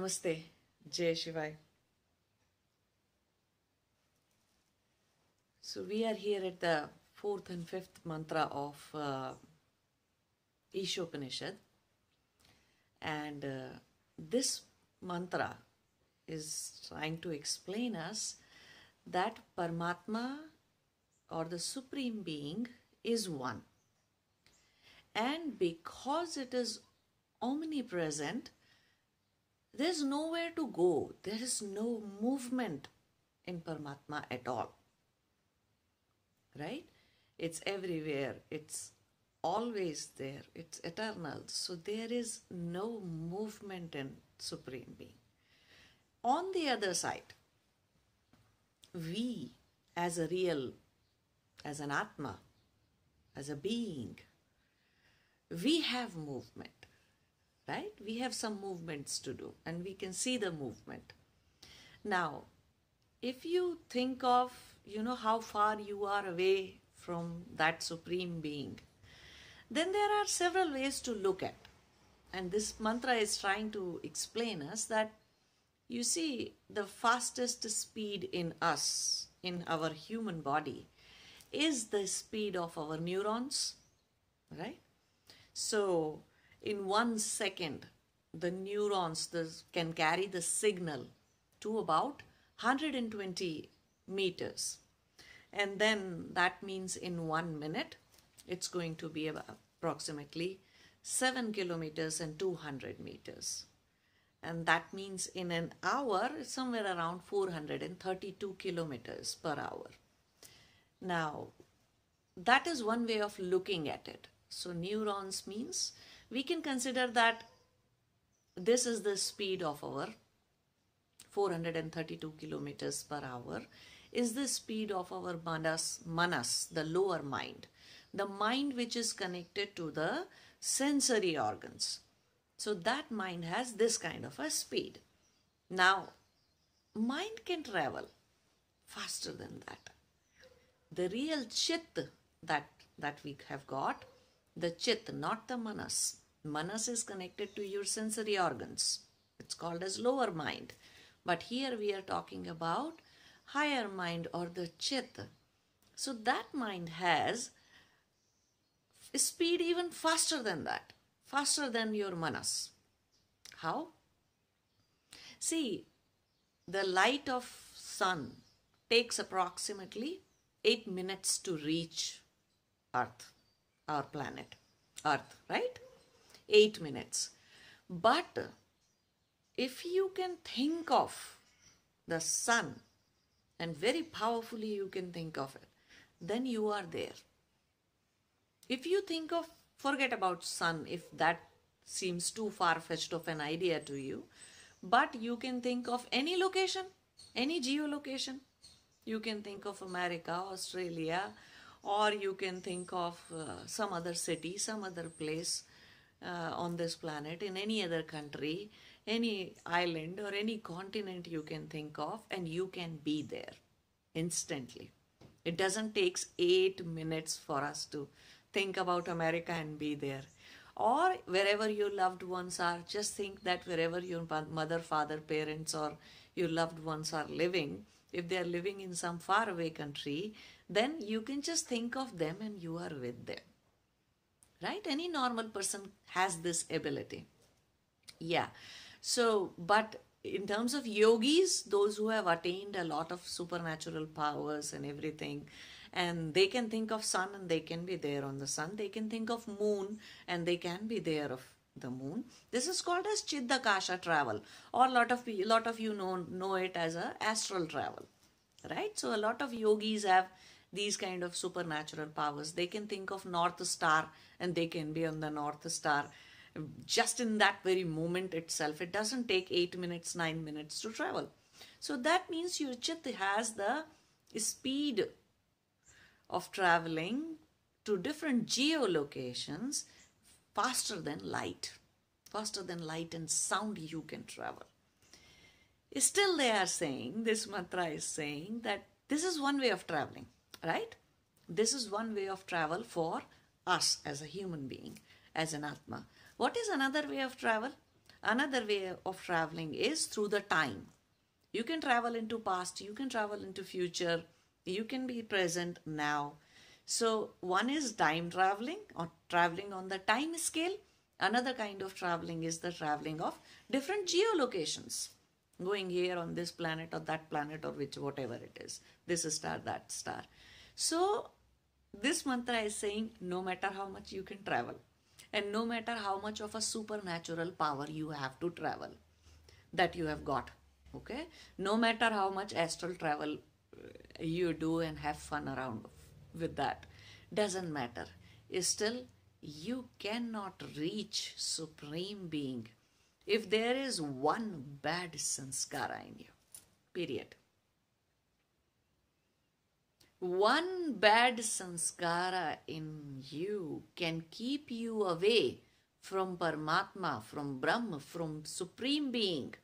Namaste, Jai Shivai. So we are here at the fourth and fifth mantra of uh, Ishopanishad, and uh, this mantra is trying to explain us that Paramatma or the Supreme Being is one. And because it is omnipresent, there's nowhere to go. There is no movement in Paramatma at all. Right? It's everywhere. It's always there. It's eternal. So there is no movement in Supreme Being. On the other side, we as a real, as an Atma, as a being, we have movement, right? We have some movements to do and we can see the movement. Now, if you think of, you know, how far you are away from that supreme being, then there are several ways to look at. And this mantra is trying to explain us that you see, the fastest speed in us, in our human body, is the speed of our neurons, right? So, in one second, the neurons the, can carry the signal to about 120 meters. And then that means in one minute, it's going to be approximately 7 kilometers and 200 meters. And that means in an hour somewhere around 432 kilometers per hour. Now that is one way of looking at it. So neurons means we can consider that this is the speed of our 432 kilometers per hour is the speed of our manas manas the lower mind the mind which is connected to the sensory organs so that mind has this kind of a speed. Now, mind can travel faster than that. The real chit that, that we have got, the chit, not the manas. Manas is connected to your sensory organs. It's called as lower mind. But here we are talking about higher mind or the chit. So that mind has speed even faster than that faster than your manas. How? See, the light of sun takes approximately 8 minutes to reach Earth, our planet, Earth, right? 8 minutes. But if you can think of the sun and very powerfully you can think of it, then you are there. If you think of forget about sun if that seems too far-fetched of an idea to you but you can think of any location any geolocation you can think of america australia or you can think of uh, some other city some other place uh, on this planet in any other country any island or any continent you can think of and you can be there instantly it doesn't take 8 minutes for us to think about America and be there. Or wherever your loved ones are, just think that wherever your mother, father, parents, or your loved ones are living, if they are living in some faraway country, then you can just think of them and you are with them. Right? Any normal person has this ability. Yeah. So, but in terms of yogis, those who have attained a lot of supernatural powers and everything, and they can think of sun and they can be there on the sun they can think of moon and they can be there of the moon this is called as chiddakasha travel or a lot of lot of you know know it as a astral travel right so a lot of yogis have these kind of supernatural powers they can think of north star and they can be on the north star just in that very moment itself it doesn't take 8 minutes 9 minutes to travel so that means your chit has the speed of traveling to different geolocations faster than light. Faster than light and sound you can travel. Still they are saying, this mantra is saying that this is one way of traveling, right? This is one way of travel for us as a human being, as an Atma. What is another way of travel? Another way of traveling is through the time. You can travel into past, you can travel into future, you can be present now. So one is time traveling or traveling on the time scale. Another kind of traveling is the traveling of different geolocations. Going here on this planet or that planet or which whatever it is. This star, that star. So this mantra is saying no matter how much you can travel and no matter how much of a supernatural power you have to travel that you have got okay? No matter how much astral travel uh, you do and have fun around with that doesn't matter. Still you cannot reach supreme being if there is one bad sanskara in you period one bad sanskara in you can keep you away from Paramatma, from Brahma, from Supreme Being.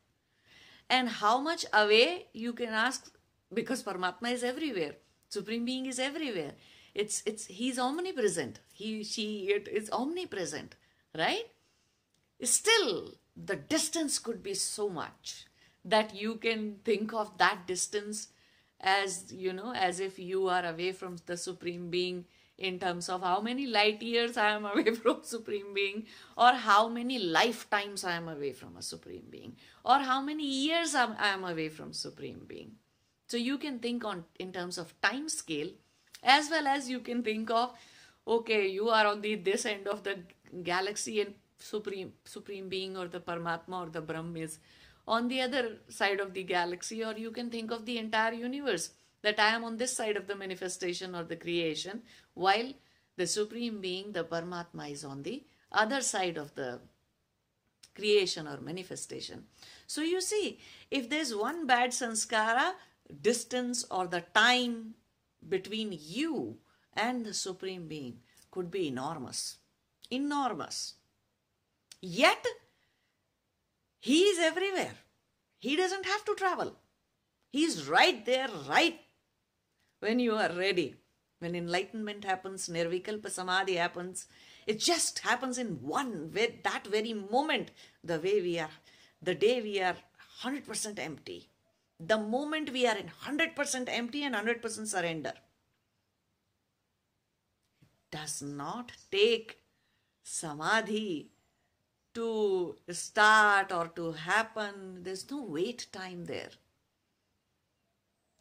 And how much away you can ask because Paramatma is everywhere. Supreme Being is everywhere. It's it's he's omnipresent. He she it is omnipresent, right? Still, the distance could be so much that you can think of that distance as you know as if you are away from the supreme being in terms of how many light years i am away from supreme being or how many lifetimes i am away from a supreme being or how many years i am away from supreme being. So you can think on in terms of time scale as well as you can think of okay you are on the this end of the galaxy and supreme supreme being or the paramatma or the brahm is on the other side of the galaxy, or you can think of the entire universe that I am on this side of the manifestation or the creation, while the Supreme Being, the Paramatma, is on the other side of the creation or manifestation. So you see, if there's one bad sanskara, distance or the time between you and the Supreme Being could be enormous. Enormous. Yet, he is everywhere. He doesn't have to travel. He's right there, right when you are ready. When enlightenment happens, nirvikalpa samadhi happens, it just happens in one, that very moment, the way we are, the day we are 100% empty. The moment we are in 100% empty and 100% surrender. It does not take samadhi to start or to happen. There's no wait time there.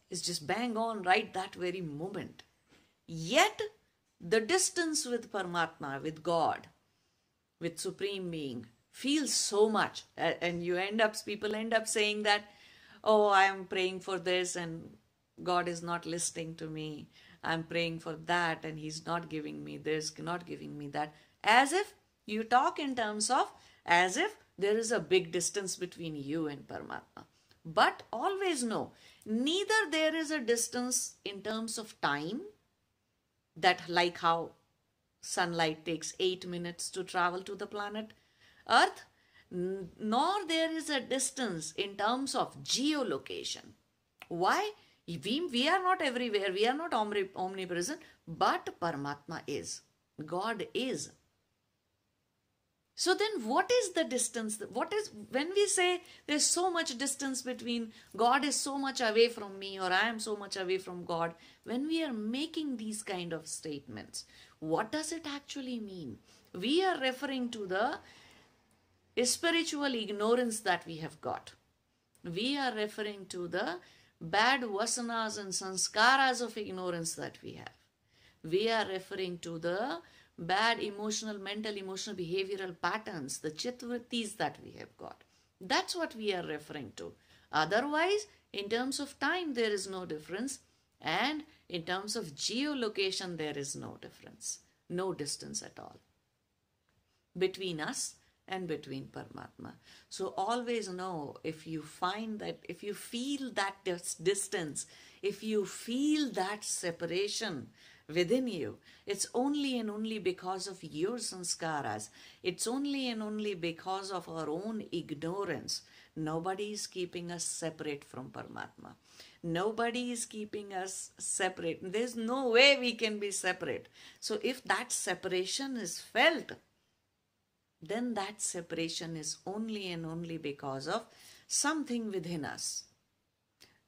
It's just bang on right that very moment. Yet, the distance with Paramatma, with God, with Supreme Being, feels so much. And you end up, people end up saying that, oh, I am praying for this and God is not listening to me. I'm praying for that and He's not giving me this, not giving me that. As if you talk in terms of as if there is a big distance between you and Paramatma. But always know, neither there is a distance in terms of time, that like how sunlight takes 8 minutes to travel to the planet Earth, nor there is a distance in terms of geolocation. Why? We, we are not everywhere, we are not omnipresent, but Paramatma is. God is so then what is the distance? What is when we say there's so much distance between God is so much away from me or I am so much away from God, when we are making these kind of statements, what does it actually mean? We are referring to the spiritual ignorance that we have got. We are referring to the bad vasanas and sanskaras of ignorance that we have. We are referring to the bad emotional, mental, emotional, behavioral patterns, the chitvrittis that we have got. That's what we are referring to. Otherwise, in terms of time, there is no difference. And in terms of geolocation, there is no difference. No distance at all between us and between Paramatma. So always know if you find that, if you feel that distance, if you feel that separation, within you. It's only and only because of your sanskaras. It's only and only because of our own ignorance. Nobody is keeping us separate from Paramatma. Nobody is keeping us separate. There's no way we can be separate. So if that separation is felt, then that separation is only and only because of something within us.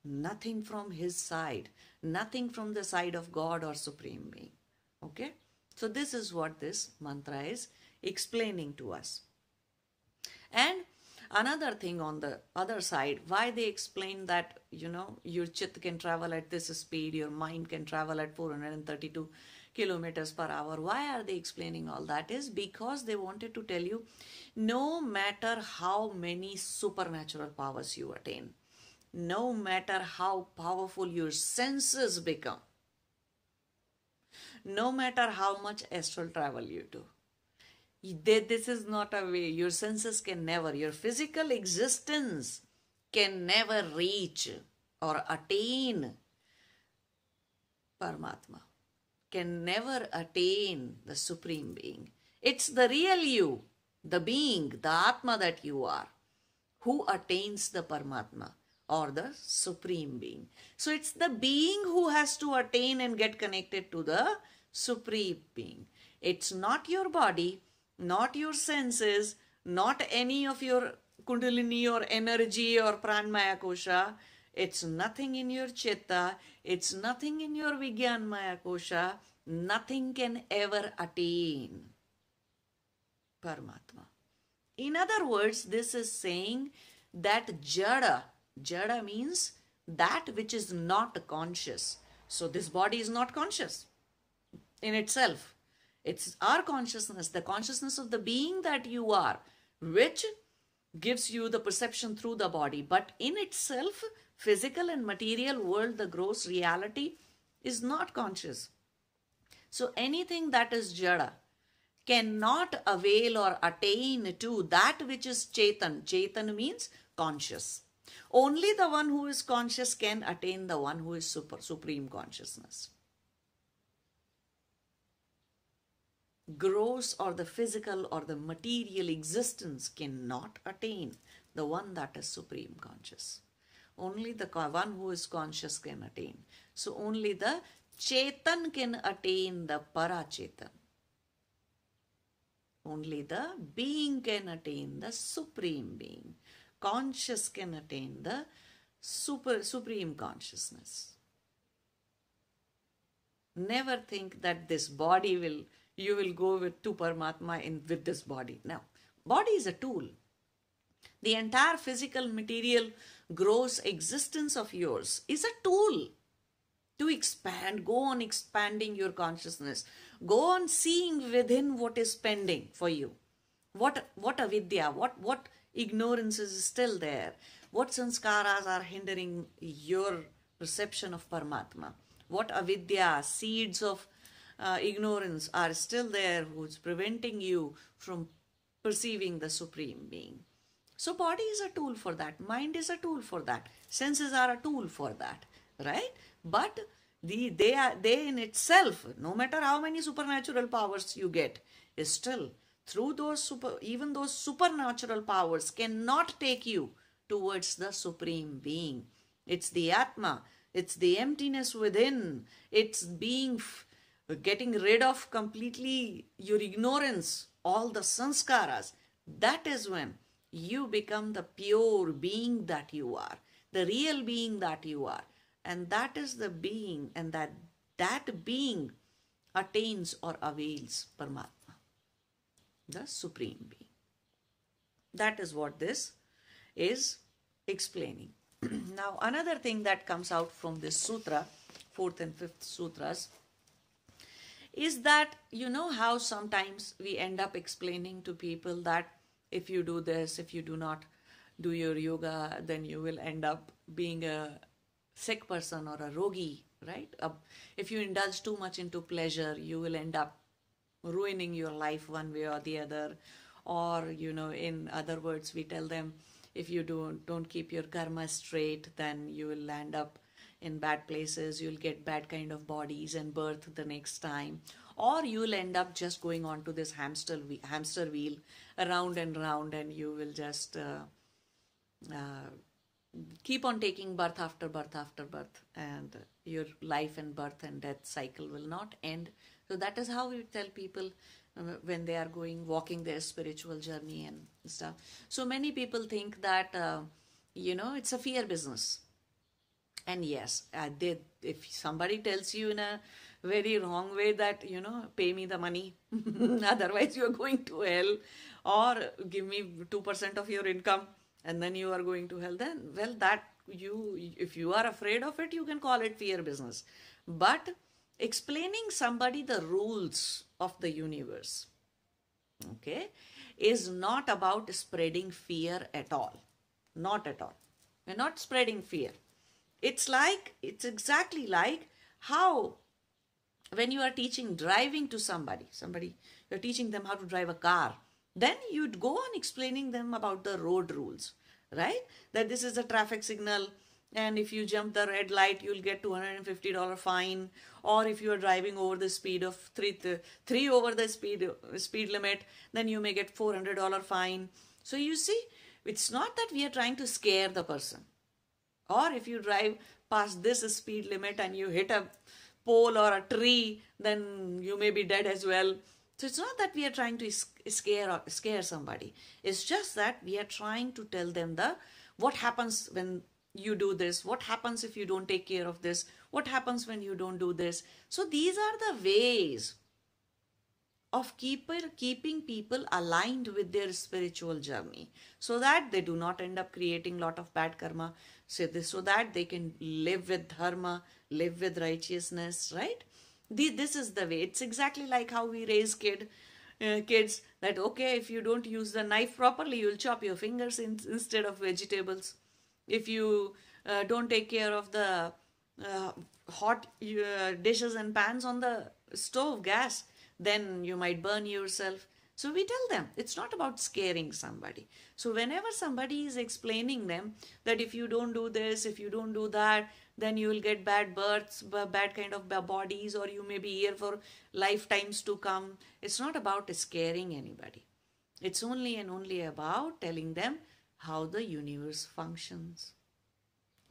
Nothing from His side, nothing from the side of God or Supreme Being. Okay? So, this is what this mantra is explaining to us. And another thing on the other side, why they explain that, you know, your chit can travel at this speed, your mind can travel at 432 kilometers per hour. Why are they explaining all that? Is because they wanted to tell you no matter how many supernatural powers you attain, no matter how powerful your senses become, no matter how much astral travel you do. This is not a way. Your senses can never, your physical existence can never reach or attain Paramatma, can never attain the Supreme Being. It's the real you, the being, the Atma that you are, who attains the Paramatma or the Supreme Being. So it's the being who has to attain and get connected to the Supreme Being. It's not your body, not your senses, not any of your Kundalini or energy or Pranmaya Kosha. It's nothing in your Chitta, it's nothing in your Vijnanmaya Kosha. Nothing can ever attain Paramatma. In other words, this is saying that Jada, Jada means that which is not conscious. So this body is not conscious in itself. It's our consciousness, the consciousness of the being that you are, which gives you the perception through the body. But in itself, physical and material world, the gross reality, is not conscious. So anything that is jada cannot avail or attain to that which is chetan. Chetan means conscious. Only the one who is conscious can attain the one who is super, supreme consciousness. gross or the physical or the material existence cannot attain the one that is supreme conscious. Only the one who is conscious can attain. So only the Chetan can attain the Parachetan. Only the being can attain the supreme being. Conscious can attain the super supreme consciousness. Never think that this body will you will go with to Paramatma in with this body. Now, body is a tool. The entire physical, material, gross existence of yours is a tool to expand. Go on expanding your consciousness. Go on seeing within what is pending for you. What what avidya, what what ignorance is still there. What sanskaras are hindering your perception of Paramatma. What avidya, seeds of uh, ignorance are still there who's preventing you from perceiving the supreme being so body is a tool for that mind is a tool for that senses are a tool for that right but the they are they in itself no matter how many supernatural powers you get is still through those super even those supernatural powers cannot take you towards the supreme being. It's the atma. It's the emptiness within. It's being getting rid of completely your ignorance, all the sanskaras, that is when you become the pure being that you are, the real being that you are. And that is the being, and that that being attains or avails Paramatma, the Supreme Being. That is what this is explaining. now, another thing that comes out from this sutra, fourth and fifth sutras, is that you know how sometimes we end up explaining to people that if you do this, if you do not do your yoga, then you will end up being a sick person or a rogi, right? If you indulge too much into pleasure, you will end up ruining your life one way or the other. Or, you know, in other words, we tell them if you don't, don't keep your karma straight, then you will end up in bad places you'll get bad kind of bodies and birth the next time or you'll end up just going on to this hamster hamster wheel around and round and you will just uh, uh, keep on taking birth after birth after birth and your life and birth and death cycle will not end so that is how we tell people uh, when they are going walking their spiritual journey and stuff. So many people think that uh, you know it's a fear business. And yes uh, they, if somebody tells you in a very wrong way that you know pay me the money otherwise you are going to hell or give me 2% of your income and then you are going to hell then well that you if you are afraid of it you can call it fear business. But explaining somebody the rules of the universe okay is not about spreading fear at all. Not at all. We're not spreading fear. It's like it's exactly like how when you are teaching driving to somebody somebody you're teaching them how to drive a car then you'd go on explaining them about the road rules right? That this is a traffic signal and if you jump the red light you'll get $250 fine or if you are driving over the speed of 3 3 over the speed speed limit then you may get $400 fine so you see it's not that we are trying to scare the person or if you drive past this speed limit and you hit a pole or a tree, then you may be dead as well. So it's not that we are trying to scare or scare somebody. It's just that we are trying to tell them the what happens when you do this, what happens if you don't take care of this, what happens when you don't do this. So these are the ways of keeper, keeping people aligned with their spiritual journey so that they do not end up creating lot of bad karma so, this, so that they can live with dharma live with righteousness right? The, this is the way. It's exactly like how we raise kid uh, kids that okay if you don't use the knife properly you'll chop your fingers in, instead of vegetables if you uh, don't take care of the uh, hot uh, dishes and pans on the stove gas then you might burn yourself so we tell them it's not about scaring somebody. So whenever somebody is explaining them that if you don't do this, if you don't do that, then you will get bad births, bad kind of bodies, or you may be here for lifetimes to come. It's not about scaring anybody. It's only and only about telling them how the universe functions.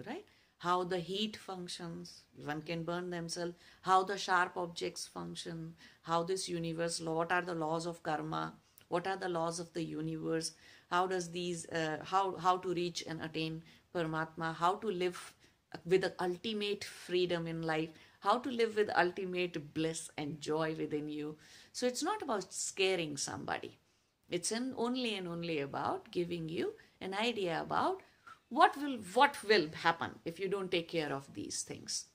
Right? how the heat functions, one can burn themselves, how the sharp objects function, how this universe, what are the laws of karma, what are the laws of the universe, how does these, uh, how, how to reach and attain Paramatma, how to live with the ultimate freedom in life, how to live with ultimate bliss and joy within you. So it's not about scaring somebody. It's an only and only about giving you an idea about what will what will happen if you don't take care of these things.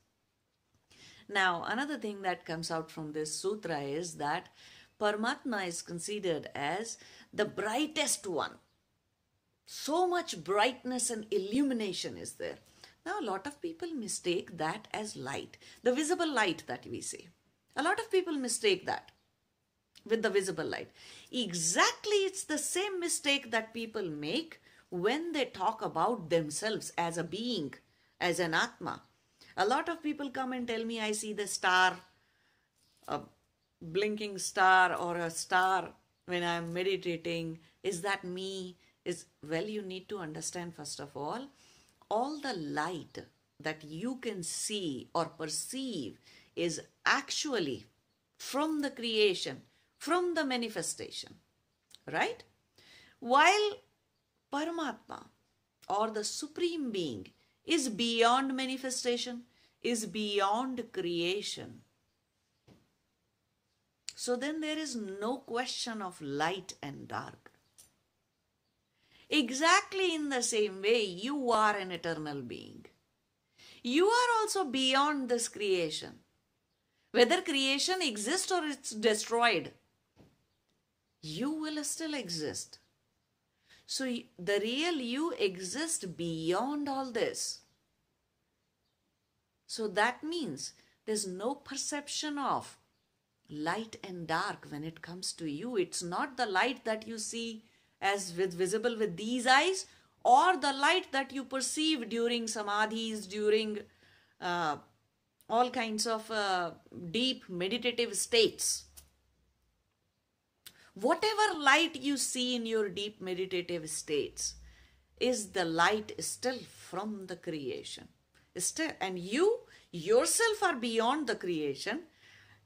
Now another thing that comes out from this sutra is that paramatma is considered as the brightest one. So much brightness and illumination is there. Now a lot of people mistake that as light the visible light that we see. A lot of people mistake that with the visible light. Exactly it's the same mistake that people make when they talk about themselves as a being, as an Atma. A lot of people come and tell me, I see the star, a blinking star or a star when I'm meditating. Is that me? Is well, you need to understand first of all, all the light that you can see or perceive is actually from the creation, from the manifestation, right? While Paramatma or the Supreme Being is beyond manifestation, is beyond creation. So then there is no question of light and dark. Exactly in the same way, you are an eternal being. You are also beyond this creation. Whether creation exists or it's destroyed, you will still exist. So the real you exists beyond all this. So that means there's no perception of light and dark when it comes to you. It's not the light that you see as with visible with these eyes or the light that you perceive during samadhis, during uh, all kinds of uh, deep meditative states. Whatever light you see in your deep meditative states is the light still from the creation. Still, and you yourself are beyond the creation,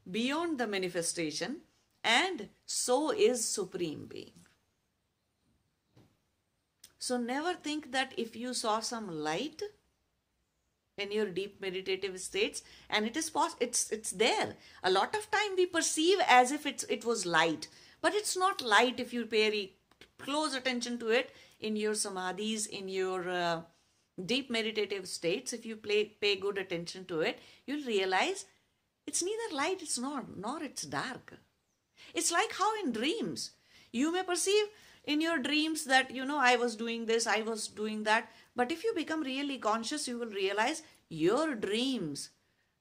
beyond the manifestation, and so is Supreme Being. So never think that if you saw some light in your deep meditative states and it is it's it's there a lot of time we perceive as if it's it was light but it's not light if you pay close attention to it in your samadhis in your uh, deep meditative states. If you play, pay good attention to it you'll realize it's neither light it's not nor it's dark. It's like how in dreams you may perceive in your dreams that you know i was doing this i was doing that. But if you become really conscious you will realize your dreams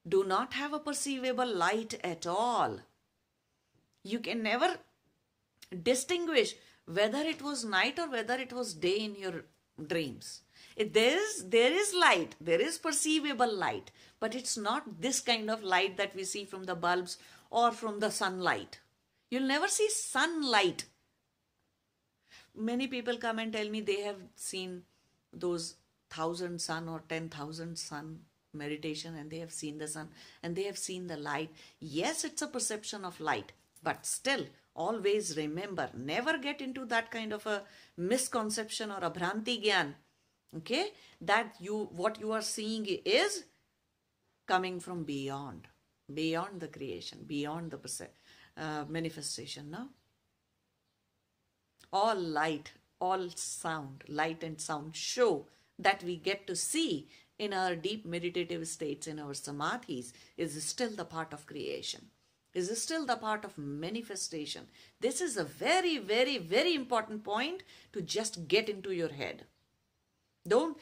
do not have a perceivable light at all. You can never distinguish whether it was night or whether it was day in your dreams. There is there is light there is perceivable light but it's not this kind of light that we see from the bulbs or from the sunlight. You'll never see sunlight. Many people come and tell me they have seen those thousand sun or ten thousand sun meditation and they have seen the sun and they have seen the light. Yes it's a perception of light but still always remember. Never get into that kind of a misconception or a bhranti gyan okay? That you what you are seeing is coming from beyond beyond the creation beyond the uh, manifestation now all light all sound light and sound show that we get to see in our deep meditative states in our samadhis is still the part of creation is still the part of manifestation this is a very very very important point to just get into your head don't,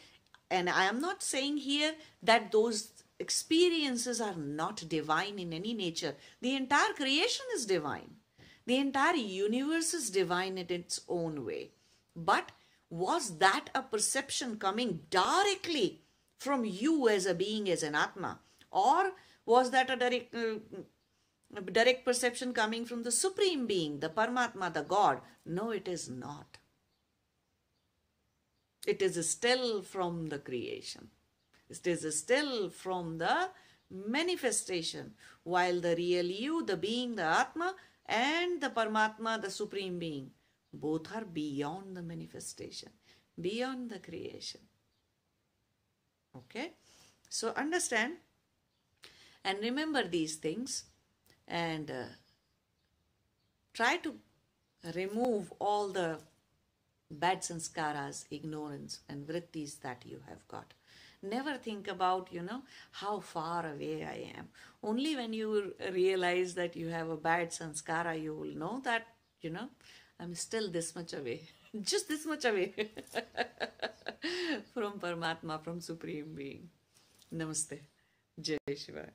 and I am not saying here that those experiences are not divine in any nature. The entire creation is divine. The entire universe is divine in its own way. But was that a perception coming directly from you as a being, as an Atma? Or was that a direct, direct perception coming from the Supreme Being, the Paramatma, the God? No, it is not. It is still from the creation. It is still from the manifestation. While the real you, the being, the Atma, and the Paramatma, the Supreme Being, both are beyond the manifestation, beyond the creation. Okay? So understand and remember these things and uh, try to remove all the bad sanskaras, ignorance, and vrittis that you have got. Never think about, you know, how far away I am. Only when you realize that you have a bad sanskara, you will know that, you know, I'm still this much away. Just this much away from Paramatma, from Supreme Being. Namaste. Jai Shiva.